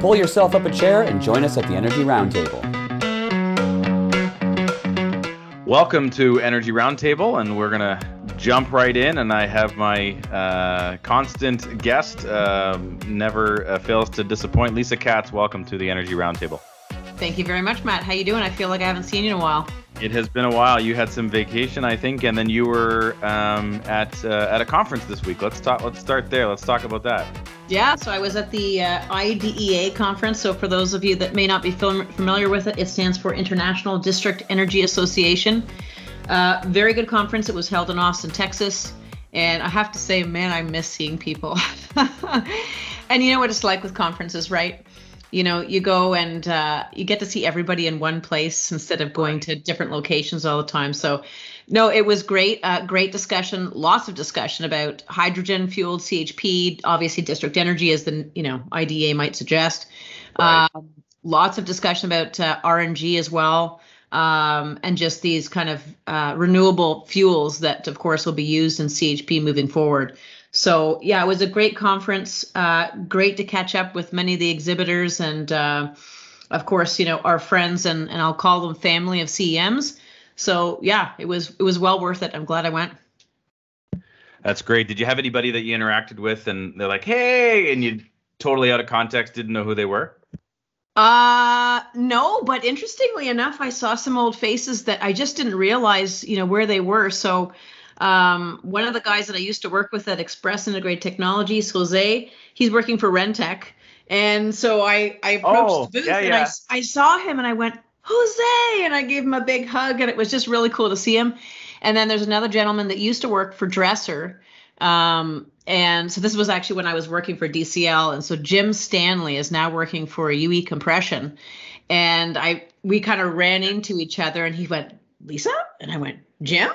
Pull yourself up a chair and join us at the Energy Roundtable. Welcome to Energy Roundtable, and we're going to jump right in. And I have my uh, constant guest, um, never uh, fails to disappoint, Lisa Katz. Welcome to the Energy Roundtable. Thank you very much, Matt. How you doing? I feel like I haven't seen you in a while. It has been a while. You had some vacation, I think, and then you were um, at uh, at a conference this week. Let's talk. Let's start there. Let's talk about that. Yeah, so I was at the uh, IDEA conference. So for those of you that may not be familiar with it, it stands for International District Energy Association. Uh, very good conference. It was held in Austin, Texas. And I have to say, man, I miss seeing people. and you know what it's like with conferences, right? You know, you go and uh, you get to see everybody in one place instead of going to different locations all the time. So no, it was great. Uh, great discussion. Lots of discussion about hydrogen fueled CHP. Obviously, district energy, as the you know IDEA might suggest. Right. Um, lots of discussion about uh, RNG as well, um, and just these kind of uh, renewable fuels that, of course, will be used in CHP moving forward. So yeah, it was a great conference. Uh, great to catch up with many of the exhibitors and. Uh, of course, you know our friends and, and I'll call them family of CEMs so yeah, it was it was well worth it. I'm glad I went. That's great. Did you have anybody that you interacted with and they're like, "Hey," and you totally out of context didn't know who they were? Uh no, but interestingly enough, I saw some old faces that I just didn't realize, you know, where they were. So um, one of the guys that I used to work with at Express Integrated Technologies, Jose, he's working for Rentech. And so I, I approached oh, the booth yeah, and yeah. I, I saw him and I went, Jose, and I gave him a big hug, and it was just really cool to see him. And then there's another gentleman that used to work for Dresser. Um, and so this was actually when I was working for DCL. And so Jim Stanley is now working for UE Compression. And I we kind of ran into each other and he went, Lisa? And I went, Jim?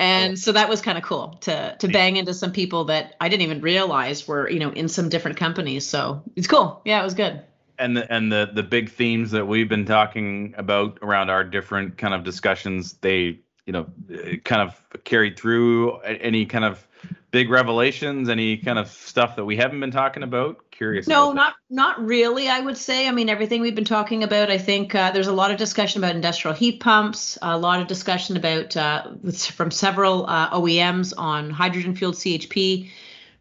And so that was kind of cool to to bang into some people that I didn't even realize were, you know, in some different companies. So it's cool. Yeah, it was good and the and the the big themes that we've been talking about around our different kind of discussions they you know kind of carried through any kind of big revelations any kind of stuff that we haven't been talking about curious no not not really i would say i mean everything we've been talking about i think uh, there's a lot of discussion about industrial heat pumps a lot of discussion about uh, from several uh, oems on hydrogen fueled chp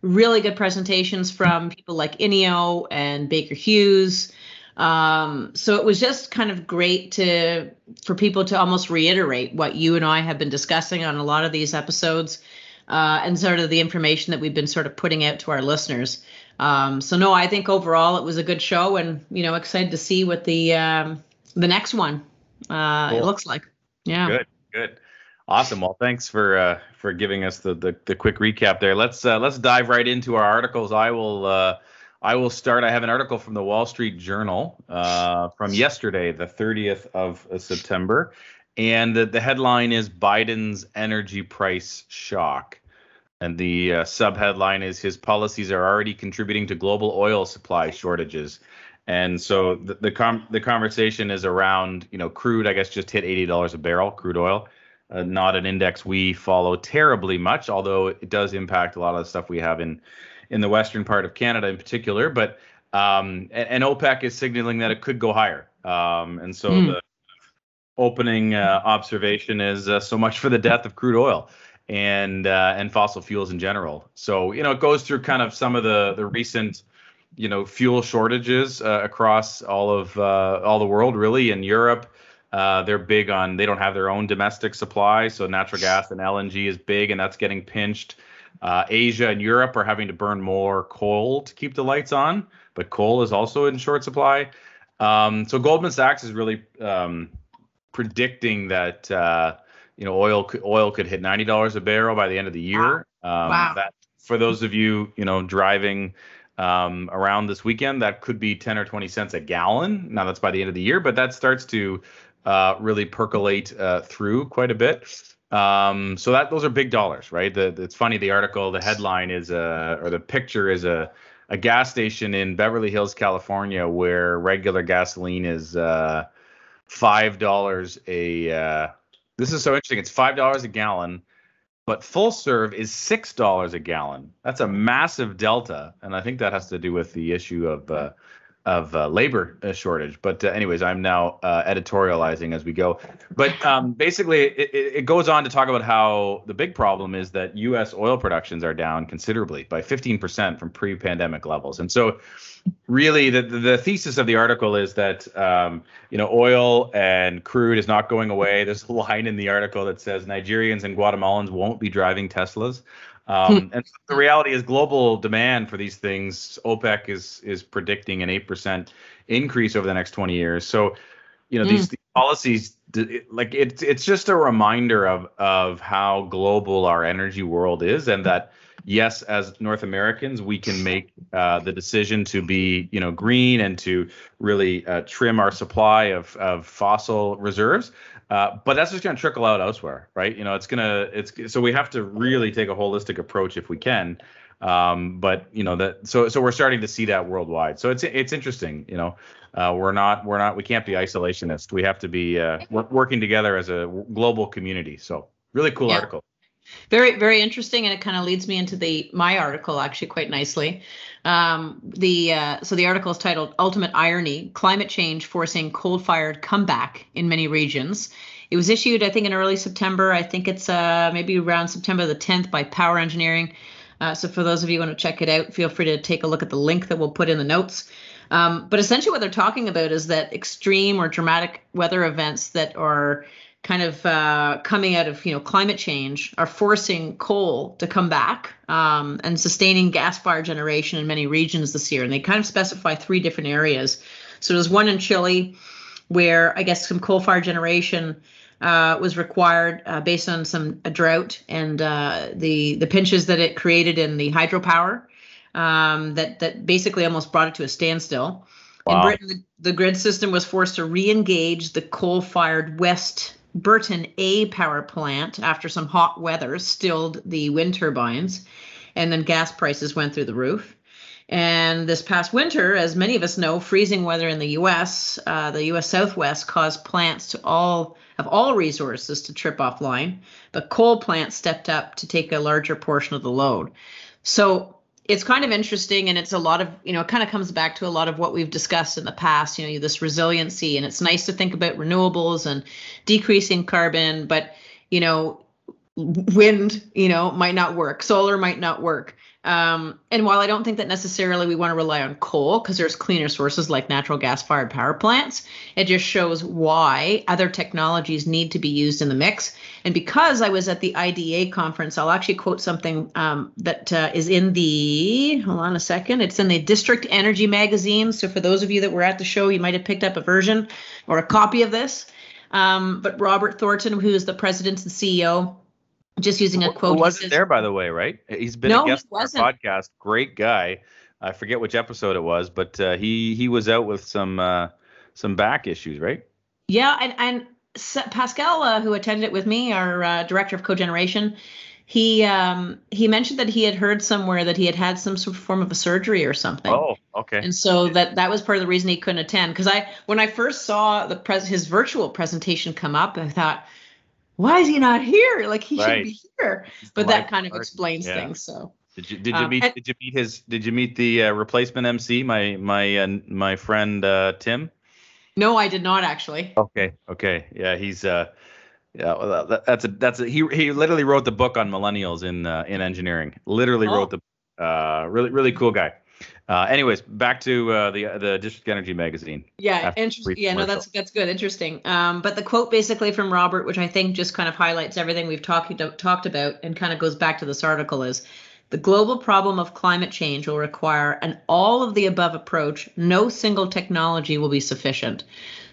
really good presentations from people like INNIO and Baker Hughes. Um, so it was just kind of great to for people to almost reiterate what you and I have been discussing on a lot of these episodes, uh, and sort of the information that we've been sort of putting out to our listeners. Um, so no, I think overall it was a good show, and you know, excited to see what the um, the next one uh, cool. it looks like. Yeah. Good. Good. Awesome. Well, thanks for uh, for giving us the, the, the quick recap there. Let's uh, let's dive right into our articles. I will uh, I will start. I have an article from the Wall Street Journal uh, from yesterday, the 30th of September, and the, the headline is Biden's energy price shock. And the uh, subheadline is his policies are already contributing to global oil supply shortages. And so the the, com- the conversation is around, you know, crude. I guess just hit eighty dollars a barrel, crude oil uh, not an index we follow terribly much, although it does impact a lot of the stuff we have in in the western part of Canada in particular. But um, and, and, OPEC is signaling that it could go higher, um, and so mm. the opening uh, observation is uh, so much for the death of crude oil and uh, and fossil fuels in general. So you know it goes through kind of some of the the recent you know fuel shortages uh, across all of uh, all the world really in Europe uh, they're big on they don't have their own domestic supply, so natural gas and LNG is big, and that's getting pinched. Uh, Asia and Europe are having to burn more coal to keep the lights on, but coal is also in short supply. Um, so Goldman Sachs is really um, predicting that uh, you know oil oil could hit ninety dollars a barrel by the end of the year. Wow. Um, wow. That for those of you you know driving um, around this weekend, that could be ten or twenty cents a gallon. Now that's by the end of the year, but that starts to uh, really percolate uh, through quite a bit. Um, so that those are big dollars, right? The, it's funny. The article, the headline is a, or the picture is a, a gas station in Beverly Hills, California, where regular gasoline is uh, five dollars a. This is so interesting. It's five dollars a gallon, but full serve is six dollars a gallon. That's a massive delta, and I think that has to do with the issue of uh, of uh, labor uh, shortage. But uh, anyways, I'm now uh, editorializing as we go. But um, basically, it, it, goes on to talk about how the big problem is that U.S. oil productions are down considerably by 15% from pre-pandemic levels, and so really the, the thesis of the article is that um, you know oil and crude is not going away. There's a line in the article that says Nigerians and Guatemalans won't be driving Teslas. Um, hmm. and the reality is, global demand for these things, OPEC is is predicting an eight percent increase over the next 20 years. So, you know, mm. these, these, policies, like it's it's just a reminder of of how global our energy world is, and that yes, as North Americans, we can make uh, the decision to be, you know, green and to really uh, trim our supply of of fossil reserves. Uh, but that's just going to trickle out elsewhere, right? You know, it's gonna it's so we have to really take a holistic approach if we can. Um, but you know that so so we're starting to see that worldwide. So it's it's interesting. You know, uh, we're not we're not we can't be isolationist. We have to be uh, working together as a global community. So really cool yeah. article. Very, very interesting, and it kind of leads me into the my article actually quite nicely. Um, the uh, so the article is titled "Ultimate Irony: Climate Change Forcing Coal-Fired Comeback in Many Regions." It was issued, I think, in early September. I think it's uh, maybe around September the 10th by Power Engineering. Uh, so for those of you who want to check it out, feel free to take a look at the link that we'll put in the notes. Um, but essentially, what they're talking about is that extreme or dramatic weather events that are kind of uh, coming out of you know climate change are forcing coal to come back um, and sustaining gas fired generation in many regions this year. And they kind of specify three different areas. So there's one in Chile where I guess some coal fired generation uh, was required uh, based on some a drought and uh, the the pinches that it created in the hydropower um, that that basically almost brought it to a standstill. Wow. In Britain, the, the grid system was forced to re-engage the coal-fired West Burton A power plant after some hot weather stilled the wind turbines, and then gas prices went through the roof. And this past winter, as many of us know, freezing weather in the U.S., uh, the U.S. Southwest caused plants to all of all resources to trip offline, but coal plants stepped up to take a larger portion of the load. So it's kind of interesting and it's a lot of you know it kind of comes back to a lot of what we've discussed in the past you know this resiliency and it's nice to think about renewables and decreasing carbon but you know wind you know might not work solar might not work um, and while I don't think that necessarily we want to rely on coal because there's cleaner sources like natural gas fired power plants, it just shows why other technologies need to be used in the mix. And because I was at the IDEA conference, I'll actually quote something um, that uh, is in the, hold on a second, it's in the District Energy magazine. So for those of you that were at the show, you might have picked up a version or a copy of this. Um, but Robert Thornton, who is the president and CEO, just using a quote. Who wasn't says, there, by the way, right? He's been no, a guest on our podcast. Great guy. I forget which episode it was, but uh, he he was out with some uh, some back issues, right? Yeah, and and Pascal, uh, who attended it with me, our uh, director of cogeneration, he um, he mentioned that he had heard somewhere that he had had some sort of form of a surgery or something. Oh, okay. And so that that was part of the reason he couldn't attend. Because I when I first saw the pres his virtual presentation come up, I thought why is he not here? Like he right. should be here. But that kind of explains yeah. things. So. Did you did you um, meet and, did you meet his did you meet the uh, replacement MC my my uh, my friend uh, Tim? No, I did not actually. Okay, okay, yeah, he's uh, yeah, well, that, that's a that's a he he literally wrote the book on millennials in uh, in engineering. Literally oh. wrote the uh really really cool guy. Uh, anyways, back to uh, the the District Energy magazine. Yeah, interesting. Yeah, no, that's that's good, interesting. Um, but the quote basically from Robert, which I think just kind of highlights everything we've talked talked about, and kind of goes back to this article, is the global problem of climate change will require an all of the above approach. No single technology will be sufficient.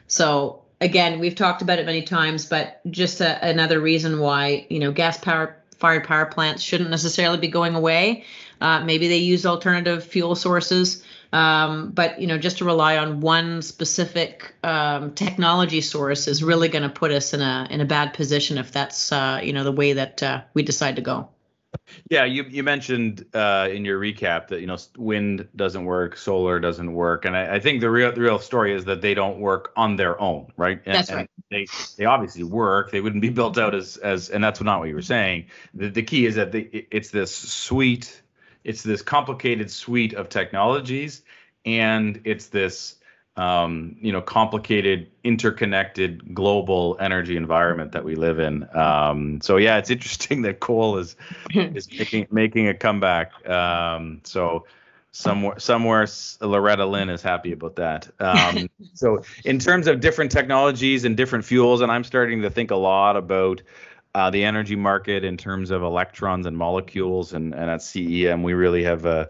So again, we've talked about it many times, but just a, another reason why you know gas power fired power plants shouldn't necessarily be going away. Uh, maybe they use alternative fuel sources. Um, but you know, just to rely on one specific um, technology source is really going to put us in a in a bad position if that's uh, you know the way that uh, we decide to go. Yeah, you you mentioned uh, in your recap that you know wind doesn't work, solar doesn't work, and I, I, think the real the real story is that they don't work on their own, right? And, that's right. they they obviously work. They wouldn't be built out as as, and that's not what you were saying. The the key is that they, it's this suite it's this complicated suite of technologies and it's this um, you know complicated, interconnected global energy environment that we live in. Um, so yeah, it's interesting that coal is is making making a comeback. Um, so somewhere somewhere Loretta Lynn is happy about that. Um, so in terms of different technologies and different fuels, and I'm starting to think a lot about uh, the energy market in terms of electrons and molecules, and, and at CEM we really have a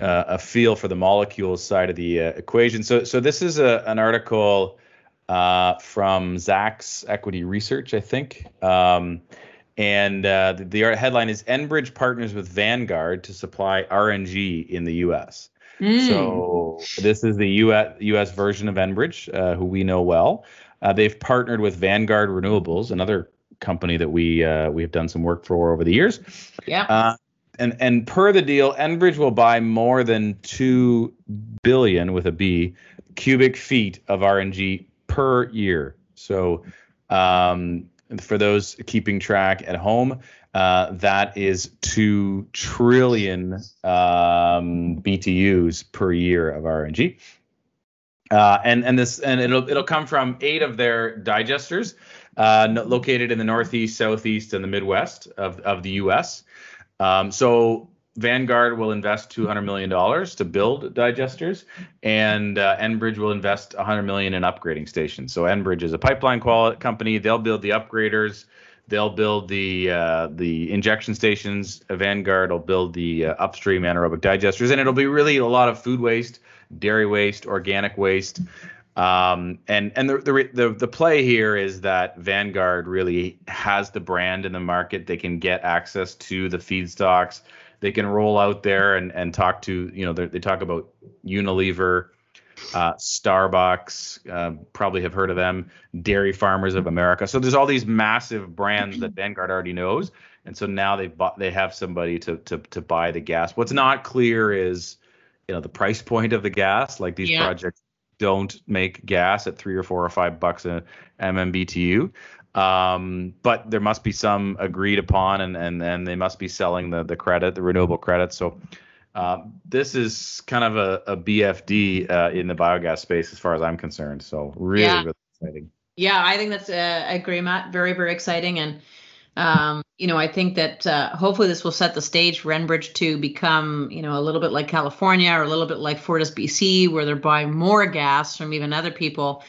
a feel for the molecules side of the uh, equation. So, so this is a, an article uh, from Zacks Equity Research, I think. Um, and uh, the, the, headline is Enbridge partners with Vanguard to supply RNG in the U.S. Mm. So this is the US, US version of Enbridge, uh, who we know well. Uh, they've partnered with Vanguard Renewables, another company that we we have done some work for over the years. Yeah and and per the deal, Enbridge will buy more than two billion with a B cubic feet of RNG per year. So, um, for those keeping track at home, uh, that is two trillion um, BTUs per year of RNG. Uh, and and this and it'll it'll come from eight of their digesters uh, located in the northeast, southeast, and the Midwest of of the U.S. Um, so Vanguard will invest $200 million to build digesters, and uh, Enbridge will invest 100 million in upgrading stations. So Enbridge is a pipeline quality company. They'll build the upgraders. They'll build the uh, the injection stations. Vanguard will build the uh, upstream anaerobic digesters, and it'll be really a lot of food waste, dairy waste, organic waste. Um, and and the, the the the play here is that Vanguard really has the brand in the market. They can get access to the feedstocks. They can roll out there and and talk to you know they talk about Unilever, uh, Starbucks, uh, probably have heard of them, Dairy Farmers of America. So there's all these massive brands that Vanguard already knows, and so now they bought they have somebody to to to buy the gas. What's not clear is you know the price point of the gas. Like these yeah. projects don't make gas at three or four or five bucks a MMBTU. Um, but there must be some agreed upon, and and and they must be selling the the credit, the renewable credit. So. Uh, this is kind of a, a BFD uh, in the biogas space, as far as I'm concerned. So really, yeah. really exciting. Yeah, I think that's uh, I agree, Matt. Very, very exciting, and um, you know, I think that uh, hopefully this will set the stage for Enbridge to become, you know, a little bit like California or a little bit like Fortis BC, where they're buying more gas from even other people.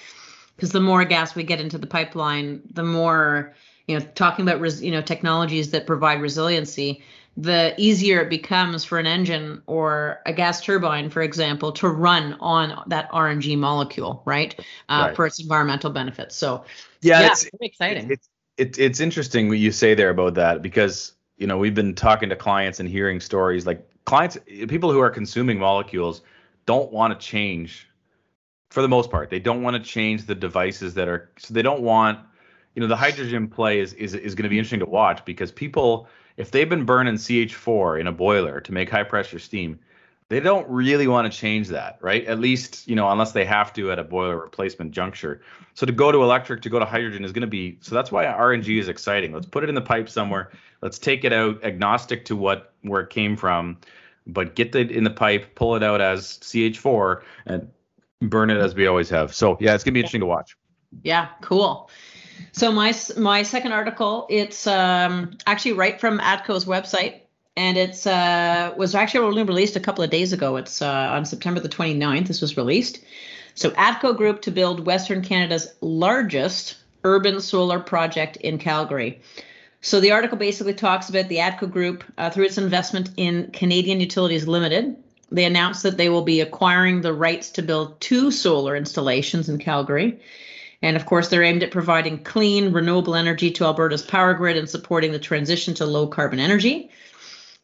Because the more gas we get into the pipeline, the more, you know, talking about, res- you know, technologies that provide resiliency, the easier it becomes for an engine or a gas turbine, for example, to run on that RNG molecule, right? Uh, right. For its environmental benefits. So, yeah, yeah it's exciting. It's, it, it's interesting what you say there about that because you know we've been talking to clients and hearing stories like clients people who are consuming molecules don't want to change for the most part. They don't want to change the devices that are so they don't want you know the hydrogen play is is, is going to be interesting to watch because people if they've been burning ch4 in a boiler to make high pressure steam they don't really want to change that, right? At least, you know, unless they have to at a boiler replacement juncture. So to go to electric, to go to hydrogen is going to be so that's why RNG is exciting. Let's put it in the pipe somewhere. Let's take it out agnostic to what where it came from, but get it in the pipe, pull it out as CH4 and burn it as we always have. So, yeah, it's going to be interesting to watch. Yeah, cool. So my my second article, it's um, actually right from ATCO's website and it's uh, was actually only released a couple of days ago. It's uh, on September the 29th. This was released. So ATCO Group to build Western Canada's largest urban solar project in Calgary. So the article basically talks about the ATCO Group uh, through its investment in Canadian Utilities Limited. They announced that they will be acquiring the rights to build two solar installations in Calgary. And of course, they're aimed at providing clean, renewable energy to Alberta's power grid and supporting the transition to low carbon energy.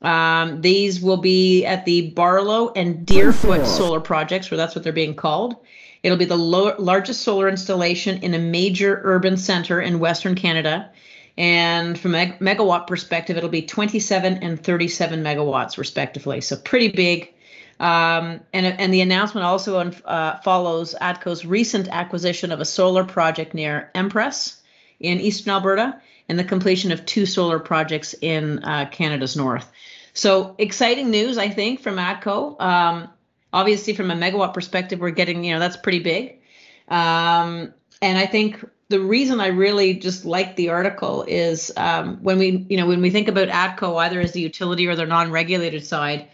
Um, these will be at the Barlow and Deerfoot solar projects, where that's what they're being called. It'll be the lo- largest solar installation in a major urban center in Western Canada. And from a megawatt perspective, it'll be 27 and 37 megawatts, respectively. So pretty big. Um, and, and the announcement also uh, follows ATCO's recent acquisition of a solar project near Empress in eastern Alberta and the completion of two solar projects in uh, Canada's north. So exciting news, I think, from ATCO. Um, obviously from a megawatt perspective, we're getting, you know, that's pretty big. Um, and I think the reason I really just like the article is um, when we, you know, when we think about ATCO either as the utility or the non-regulated side,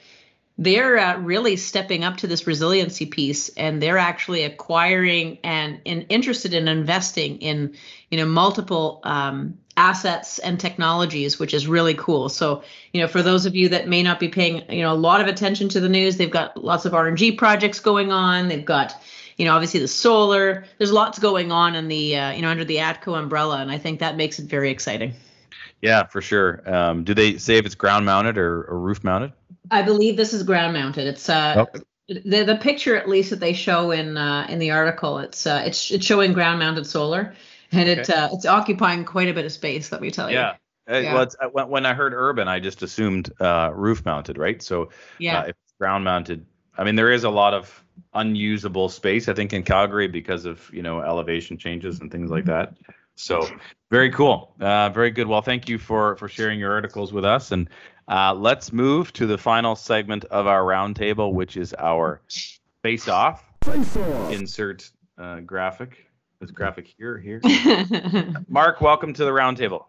they're uh, really stepping up to this resiliency piece, and they're actually acquiring and, and interested in investing in, you know, multiple um, assets and technologies, which is really cool. So, you know, for those of you that may not be paying, you know, a lot of attention to the news, they've got lots of RNG projects going on. They've got you know, obviously the solar. There's lots going on in the, uh, you know, under the ATCO umbrella, and I think that makes it very exciting. Yeah, for sure. Um, do they say if it's ground mounted or, or roof mounted? I believe this is ground mounted. It's uh, oh. the the picture at least that they show in uh, in the article. It's uh, it's it's showing ground mounted solar, and it uh, it's occupying quite a bit of space. Let me tell you. Yeah. Uh, yeah. Well, uh, when, when I heard urban, I just assumed uh, roof mounted, right? So yeah, uh, if it's ground mounted, I mean there is a lot of unusable space, I think, in Calgary because of you know elevation changes and things like that. So very cool, uh, very good. Well, thank you for for sharing your articles with us, and uh, let's move to the final segment of our roundtable, which is our face off. Face off. Insert uh, graphic. This graphic here, here. Mark, welcome to the roundtable.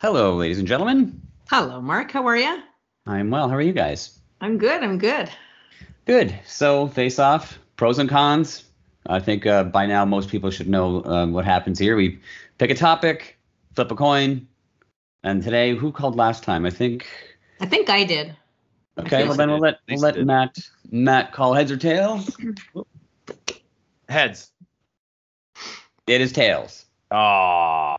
Hello, ladies and gentlemen. Hello, Mark. How are you? I'm well. How are you guys? I'm good. I'm good. Good. So, face off, pros and cons. I think uh, by now most people should know um, what happens here. We pick a topic, flip a coin, and today, who called last time? I think. I think I did. Okay, well then we'll let we'll let Matt Matt call heads or tails. Heads. It is tails. Ah.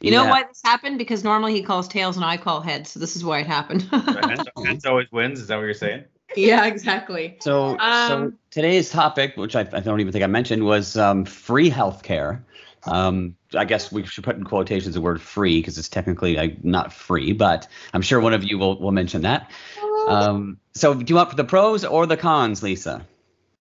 You yeah. know why this happened? Because normally he calls tails and I call heads, so this is why it happened. heads always wins. Is that what you're saying? Yeah, exactly. So, um, so today's topic, which I, I, don't even think I mentioned, was um, free healthcare. Um, I guess we should put in quotations the word free because it's technically like, not free, but I'm sure one of you will, will mention that. Um, so, do you want the pros or the cons, Lisa?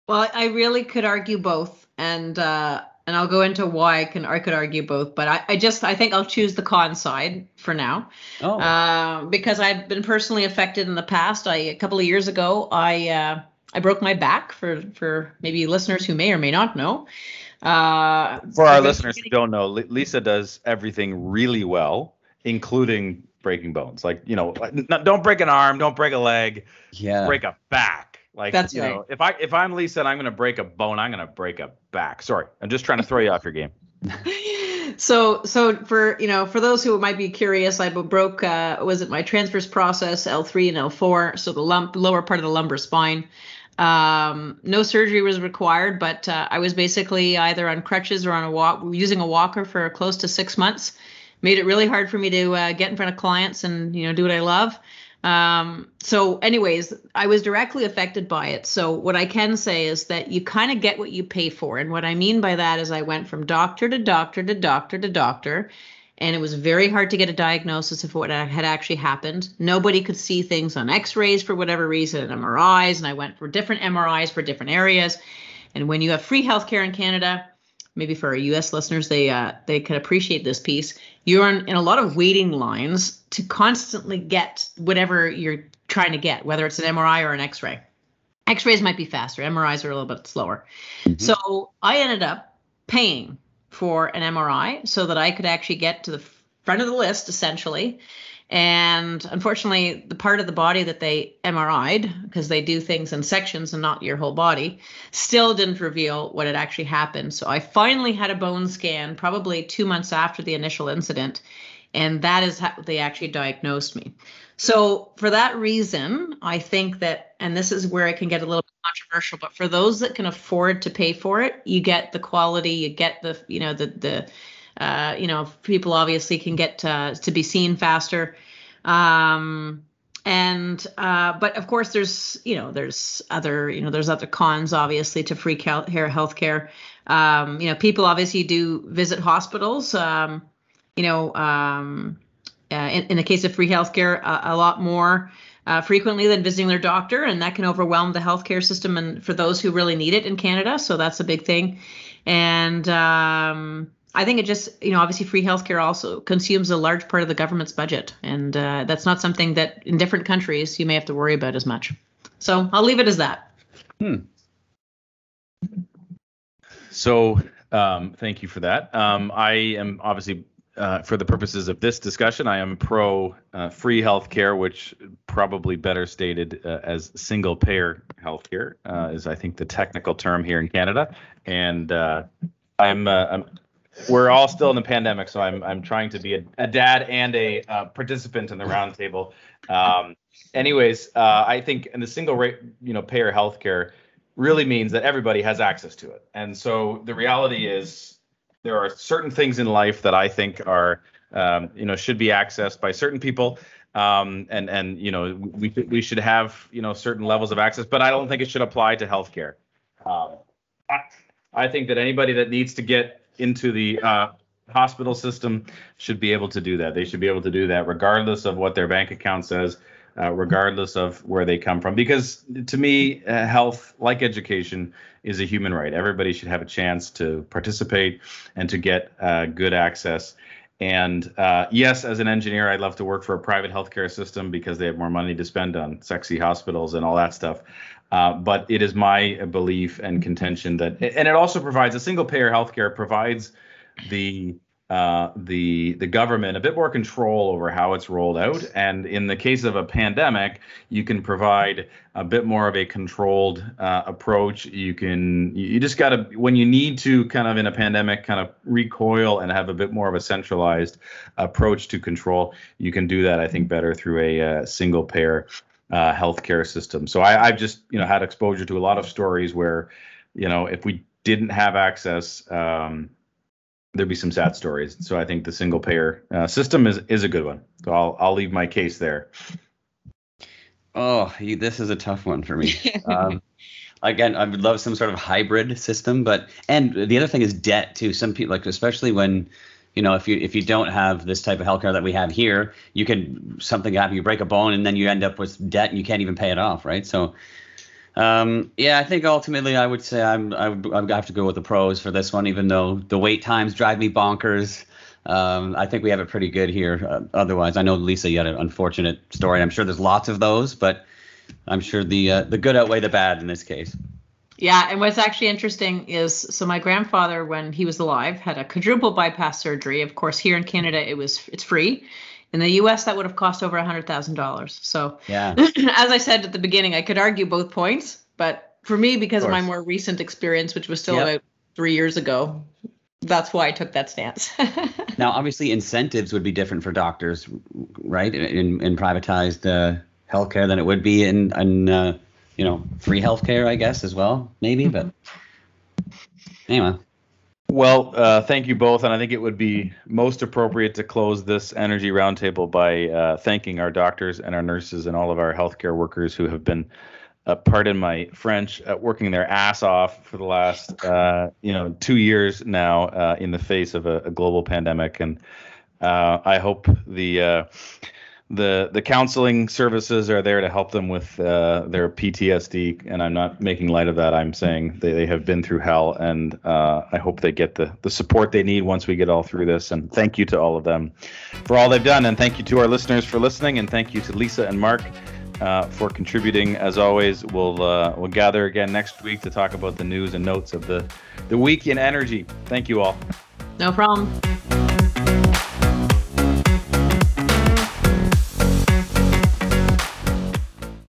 Well, I really could argue both, and uh, and I'll go into why I can I could argue both, but I, I just I think I'll choose the con side for now, oh. uh, because I've been personally affected in the past. I a couple of years ago I uh, I broke my back for for maybe listeners who may or may not know. Uh, for our listeners who don't know, Lisa does everything really well, including breaking bones. Like you know, don't break an arm, don't break a leg, yeah, break a back. Like That's you right. know, if I if I'm Lisa and I'm gonna break a bone, I'm gonna break a back. Sorry, I'm just trying to throw you off your game. so so for you know for those who might be curious, I broke uh, was it my transverse process L3 and L4, so the lump lower part of the lumbar spine. Um, no surgery was required, but uh, I was basically either on crutches or on a walk using a walker for close to six months. Made it really hard for me to uh, get in front of clients and you know do what I love. Um, so, anyways, I was directly affected by it. So, what I can say is that you kind of get what you pay for. And what I mean by that is I went from doctor to doctor to doctor to doctor. And it was very hard to get a diagnosis of what had actually happened. Nobody could see things on x rays for whatever reason, and MRIs. And I went for different MRIs for different areas. And when you have free healthcare in Canada, maybe for our U.S. listeners, they uh, they can appreciate this piece. You're in, in a lot of waiting lines to constantly get whatever you're trying to get, whether it's an MRI or an X-ray. X-rays might be faster. MRIs are a little bit slower. Mm-hmm. So I ended up paying for an MRI so that I could actually get to the front of the list, essentially, and unfortunately, the part of the body that they MRI'd, because they do things in sections and not your whole body, still didn't reveal what had actually happened. So I finally had a bone scan probably two months after the initial incident. And that is how they actually diagnosed me. So for that reason, I think that, and this is where it can get a little controversial, but for those that can afford to pay for it, you get the quality, you get the, you know, the the uh, you know, people obviously can get to, to be seen faster. Um, and uh, but of course there's you know there's other you know there's other cons obviously to free hair healthcare um, you know people obviously do visit hospitals um, you know um, uh, in, in, the case of free healthcare a, a lot more uh, frequently than visiting their doctor and that can overwhelm the healthcare system and for those who really need it in canada so that's a big thing and um, I think it just, you know, obviously free healthcare also consumes a large part of the government's budget. And uh, that's not something that in different countries you may have to worry about as much. So I'll leave it as that. Hmm. So, um, thank you for that. Um, I am obviously, uh, for the purposes of this discussion, I am pro uh, free healthcare, which probably better stated uh, as single payer healthcare uh, is, I think, the technical term here in Canada. And uh, I'm, uh, I'm, we're all still in the pandemic, so I'm, I'm trying to be a, a dad and a participant in the roundtable. Um, anyways, I think in the single rate, you know, payer healthcare really means that everybody has access to it. And so the reality is there are certain things in life that I think are um, you know should be accessed by certain people. Um, and and you know we we should have you know certain levels of access, but I don't think it should apply to healthcare. Um, I, I think that anybody that needs to get into the uh, hospital system should be able to do that. They should be able to do that regardless of what their bank account says, uh, regardless of where they come from. Because to me, uh, health, like education, is a human right. Everybody should have a chance to participate and to get uh, good access. And uh, yes, as an engineer, I'd love to work for a private healthcare system because they have more money to spend on sexy hospitals and all that stuff. Uh, but it is my belief and contention that, and it also provides a single payer healthcare provides the uh, the the government a bit more control over how it's rolled out. And in the case of a pandemic, you can provide a bit more of a controlled uh, approach. You can you just got to when you need to kind of in a pandemic kind of recoil and have a bit more of a centralized approach to control. You can do that, I think, better through a uh, single payer uh, healthcare system. So I, I've just you know had exposure to a lot of stories where you know if we didn't have access. Um, there'd be some sad stories. So I think the single payer uh, system is is a good one. So I'll I'll leave my case there. Oh, this is a tough one for me. um, again, I would love some sort of hybrid system, but and the other thing is debt too. Some people like especially when you know if you if you don't have this type of healthcare that we have here, you can something happen, you break a bone, and then you end up with debt and you can't even pay it off, right? So um, yeah, I think ultimately I would say I'm I would, I have to go with the pros for this one, even though the wait times drive me bonkers. Um, I think we have it pretty good here. Uh, otherwise, I know Lisa, you had an unfortunate story. I'm sure there's lots of those, but I'm sure the uh, the good outweigh the bad in this case. Yeah, and what's actually interesting is so my grandfather, when he was alive, had a quadruple bypass surgery. Of course, here in Canada, it was it's free, in the US, that would have cost over a $100,000. So, yeah. as I said at the beginning, I could argue both points, but for me, because of, of my more recent experience, which was still yep. about three years ago, that's why I took that stance. now, obviously, incentives would be different for doctors, right? In in privatized uh, healthcare than it would be in in uh, you know free healthcare, I guess, as well, maybe. But anyway. Well, uh, thank you both, and I think it would be most appropriate to close this energy roundtable by uh, thanking our doctors and our nurses and all of our healthcare workers who have been, uh, pardon my French, uh, working their ass off for the last, uh, you know, two years now uh, in the face of a, a global pandemic, and uh I hope the the the counseling services are there to help them with uh, their PTSD, and I'm not making light of that. I'm saying they, they have been through hell, and uh, I hope they get the the support they need once we get all through this. And thank you to all of them for all they've done, and thank you to our listeners for listening, and thank you to Lisa and Mark. Uh, for contributing as always. We'll uh, we'll gather again next week to talk about the news and notes of the the week in energy. Thank you all. No problem.